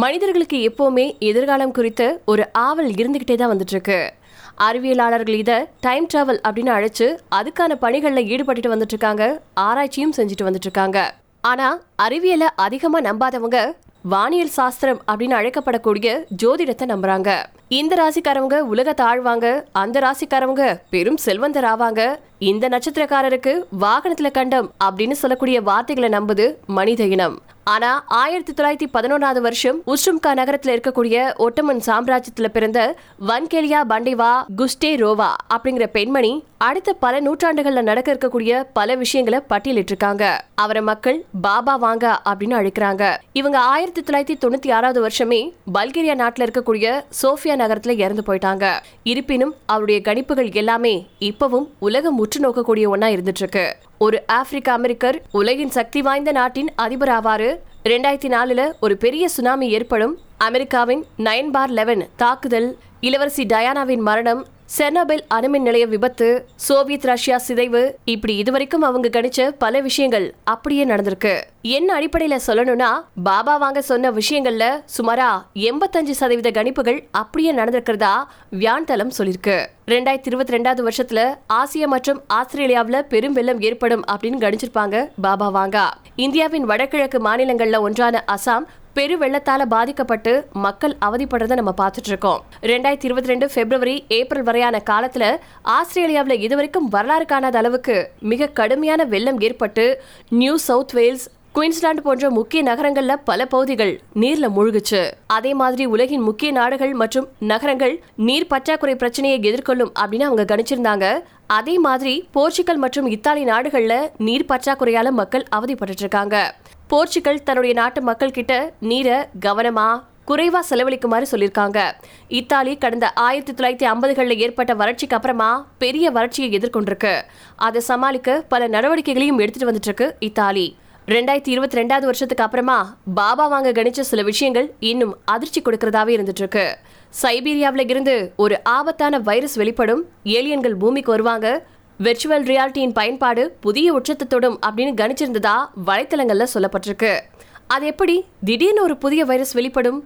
மனிதர்களுக்கு எப்போவுமே எதிர்காலம் குறித்து ஒரு ஆவல் இருந்துகிட்டே தான் வந்துட்டு இருக்கு அறிவியலாளர்கள் இதை டைம் டிராவல் அப்படின்னு அழைச்சு அதுக்கான பணிகளில் ஈடுபட்டுட்டு வந்துட்டு இருக்காங்க ஆராய்ச்சியும் செஞ்சுட்டு வந்துட்டு இருக்காங்க ஆனா அறிவியலை அதிகமா நம்பாதவங்க வானியல் சாஸ்திரம் அப்படின்னு அழைக்கப்படக்கூடிய ஜோதிடத்தை நம்புறாங்க. இந்த ராசிக்காரவங்க உலகத்தை ஆழ்வாங்க அந்த ராசிக்காரவங்க பெரும் செல்வந்தர் ஆவாங்க. இந்த நட்சத்திரக்காரருக்கு வாகனத்துல கண்டம் அப்படின்னு சொல்லக்கூடிய வார்த்தைகளை நம்புது மனித இனம். ஆனா ஆயிரத்தி தொள்ளாயிரத்தி பதினொன்றாவது வருஷம் உஸ்ரும்கா நகரத்துல இருக்கக்கூடிய ஒட்டமன் சாம்ராஜ்யத்துல பிறந்த வன்கெலியா பண்டிவா குஸ்டே ரோவா அப்படிங்கிற பெண்மணி அடுத்த பல நூற்றாண்டுகள்ல நடக்க இருக்கக்கூடிய பல விஷயங்களை பட்டியலிட்டிருக்காங்க. அவரை மக்கள் பாபா வாங்க அப்படின்னு அழைக்கிறாங்க. இவங்க ஆயிரத்தி தொள்ளாயிரத்தி தொண்ணூத்தி ஆறாவது வருஷமே பல்கேரியா நாட்டுல இருக்கக்கூடிய சோஃபியா நகரத்துல இறந்து போயிட்டாங்க. இருப்பினும் அவருடைய கணிப்புகள் எல்லாமே இப்பவும் உலகம் உற்று நோக்கக்கூடிய ஒன்னா இருந்துட்டு இருக்கு. ஒரு ஆப்பிரிக்க அமெரிக்கர் உலகின் சக்தி வாய்ந்த நாட்டின் அதிபர் ஆவாரு ரெண்டாயிரத்தி நாலுல ஒரு பெரிய சுனாமி ஏற்படும். அமெரிக்காவின் நைன் பார் லெவன் தாக்குதல் இளவரசி டயானாவின் மரணம் செர்னோபெல் அணுமின் நிலைய விபத்து சோவியத் ரஷ்யா சிதைவு இப்படி இதுவரைக்கும் அவங்க கணிச்ச பல விஷயங்கள் அப்படியே நடந்திருக்கு. என்ன அடிப்படையில சொல்லணும்னா பாபா வாங்க சொன்ன விஷயங்கள்ல சுமாரா எண்பத்தஞ்சு சதவீத கணிப்புகள் அப்படியே நடந்திருக்கிறதா வியான்தளம் சொல்லியிருக்கு. ரெண்டாயிரத்தி இருபத்தி ரெண்டாவது வருஷத்துல ஆசியா மற்றும் ஆஸ்திரேலியாவில் பெரும் வெள்ளம் ஏற்படும் அப்படின்னு கணிச்சிருப்பாங்க பாபா வாங்கா. இந்தியாவின் வடகிழக்கு மாநிலங்கள்ல ஒன்றான அசாம் பெரு வெள்ளத்தால பாதிக்கப்பட்டு மக்கள் அவதிப்படுறத நம்ம பார்த்துட்டு இருக்கோம். ரெண்டாயிரத்தி இருபத்தி ரெண்டு பிப்ரவரி ஏப்ரல் வரையான காலத்துல ஆஸ்திரேலியாவில் இதுவரைக்கும் வரலாறு காணாத அளவுக்கு மிக கடுமையான வெள்ளம் ஏற்பட்டு நியூ சவுத் வேல்ஸ் குயின்ஸ்லாந்து போன்ற முக்கிய நகரங்கள்ல பல பகுதிகள் நீர்ல மூழ்குச்சு. அதே மாதிரி உலகின் முக்கிய நாடுகள் மற்றும் நகரங்கள் நீர் பற்றாக்குறை பிரச்சனையை எதிர்கொள்ளும் அப்படின்னு அவங்க கணிச்சிருந்தாங்க. அதே மாதிரி போர்ச்சுகல் மற்றும் இத்தாலி நாடுகள்ல நீர் பற்றாக்குறையால மக்கள் அவதிப்பட்டு இருக்காங்க போர்ச்சுகல் தன்னுடைய நாட்டு மக்கள் கிட்ட நீரை கவனமா குறைவா செலவழிக்குமாறு சொல்லியிருக்காங்க இத்தாலி கடந்த ஆயிரத்தி தொள்ளாயிரத்தி ஐம்பதுகளில் ஏற்பட்ட வறட்சிக்கு அப்புறமா பெரிய வறட்சியை எதிர்கொண்டிருக்கு. அதை சமாளிக்க பல நடவடிக்கைகளையும் எடுத்துட்டு வந்துட்டு இருக்கு இத்தாலி. ரெண்டாயிரத்தி இருபத்தி ரெண்டாவது வருஷத்துக்கு அப்புறமா பாபா வாங்க கணிச்ச சில விஷயங்கள் இன்னும் அதிர்ச்சி கொடுக்கறதாவே இருந்துட்டு இருக்கு சைபீரியாவில் இருந்து ஒரு ஆபத்தான வைரஸ் வெளிப்படும் ஏலியன்கள் பூமிக்கு வருவாங்க. வெர்ச்சுவல் ரியாலிட்டியின் பயன்பாடு புதிய உச்சத்தை தொடும் அப்படின்னு கணிச்சிருந்ததா வலைத்தளங்கள்ல சொல்லப்பட்டிருக்கு. அது எப்படி திடீர்னு ஒரு புதிய வைரஸ் வெளிப்படும்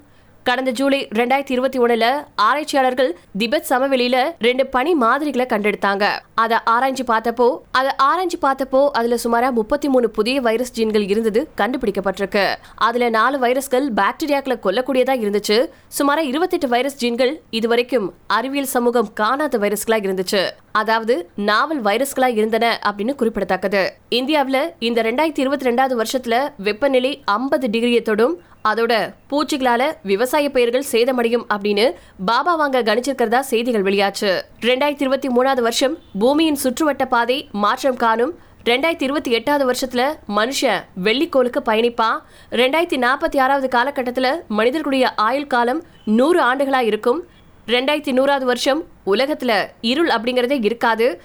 கடந்த ஜூலை ரெண்டாயிரத்தி இருபத்தி ஒண்ணுல ஆராய்ச்சியாளர்கள் திபெத் சமவெளியில ரெண்டு பனி மாதிரிகளை கண்டெடுத்தாங்க. அதை ஆராய்ச்சி பார்த்தப்போ அதை ஆராய்ச்சி பார்த்தப்போ அதுல சுமாரா முப்பத்தி மூணு புதிய வைரஸ் ஜீன்கள் இருந்தது கண்டுபிடிக்கப்பட்டிருக்கு. அதுல நாலு வைரஸ்கள் பாக்டீரியாக்களை கொல்லக்கூடியதா இருந்துச்சு. சுமாரா இருபத்தெட்டு வைரஸ் ஜீன்கள் இதுவரைக்கும் அறிவியல் சமூகம் காணாத வைரஸ்களா இருந்துச்சு. அதாவது நாவல் வைரஸ்களா இருந்தன அப்படின்னு குறிப்பிடத்தக்கது. இந்தியாவில் இந்த ரெண்டாயிரத்தி இருபத்தி ரெண்டாவது வருஷத்துல வெப்பநிலை ஐம்பது டிகிரியை தொடும் அதோட பூச்சிகளால விவசாய பயிர்கள் சேதமடையும் அப்படின்னு பாபா வாங்க கணிச்சிருக்கிறதா செய்திகள் வெளியாச்சு. ரெண்டாயிரத்தி இருபத்தி மூணாவது வருஷம் பூமியின் சுற்றுவட்ட பாதை மாற்றம் காணும். ரெண்டாயிரத்தி இருபத்தி எட்டாவது வருஷத்துல மனுஷன் வெள்ளிக்கோளுக்கு பயணிப்பான். ரெண்டாயிரத்தி நாற்பத்தி ஆறாவது காலகட்டத்துல மனிதர்களுடைய ஆயுள் காலம் நூறு ஆண்டுகளா இருக்கும். ரெண்டாயிரத்தி நூறாவது வருஷம் உலகத்துல இருள் அப்படிங்கறதே இருக்காது.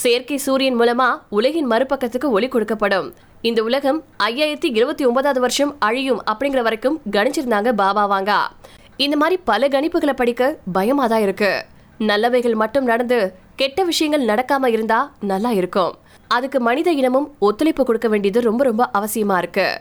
செயற்கை சூரியன் மூலமா உலகின் மறுபக்கத்துக்கு ஒளி கொடுக்கப்படும். இந்த உலகம் ஐயாயிரத்தி இருபத்தி ஒன்பதாவது வருஷம் அழியும் அப்படிங்கிற வரைக்கும் கணிச்சிருந்தாங்க பாபா வாங்கா. இந்த மாதிரி பல கணிப்புகளை படிக்க பயமா தான் இருக்கு. நல்லவைகள் மட்டும் நடந்து கெட்ட விஷயங்கள் நடக்காம இருந்தா நல்லா இருக்கும். அதுக்கு மனித இனமும் ஒத்துழைப்பு கொடுக்க வேண்டியது ரொம்ப ரொம்ப அவசியமா இருக்கு.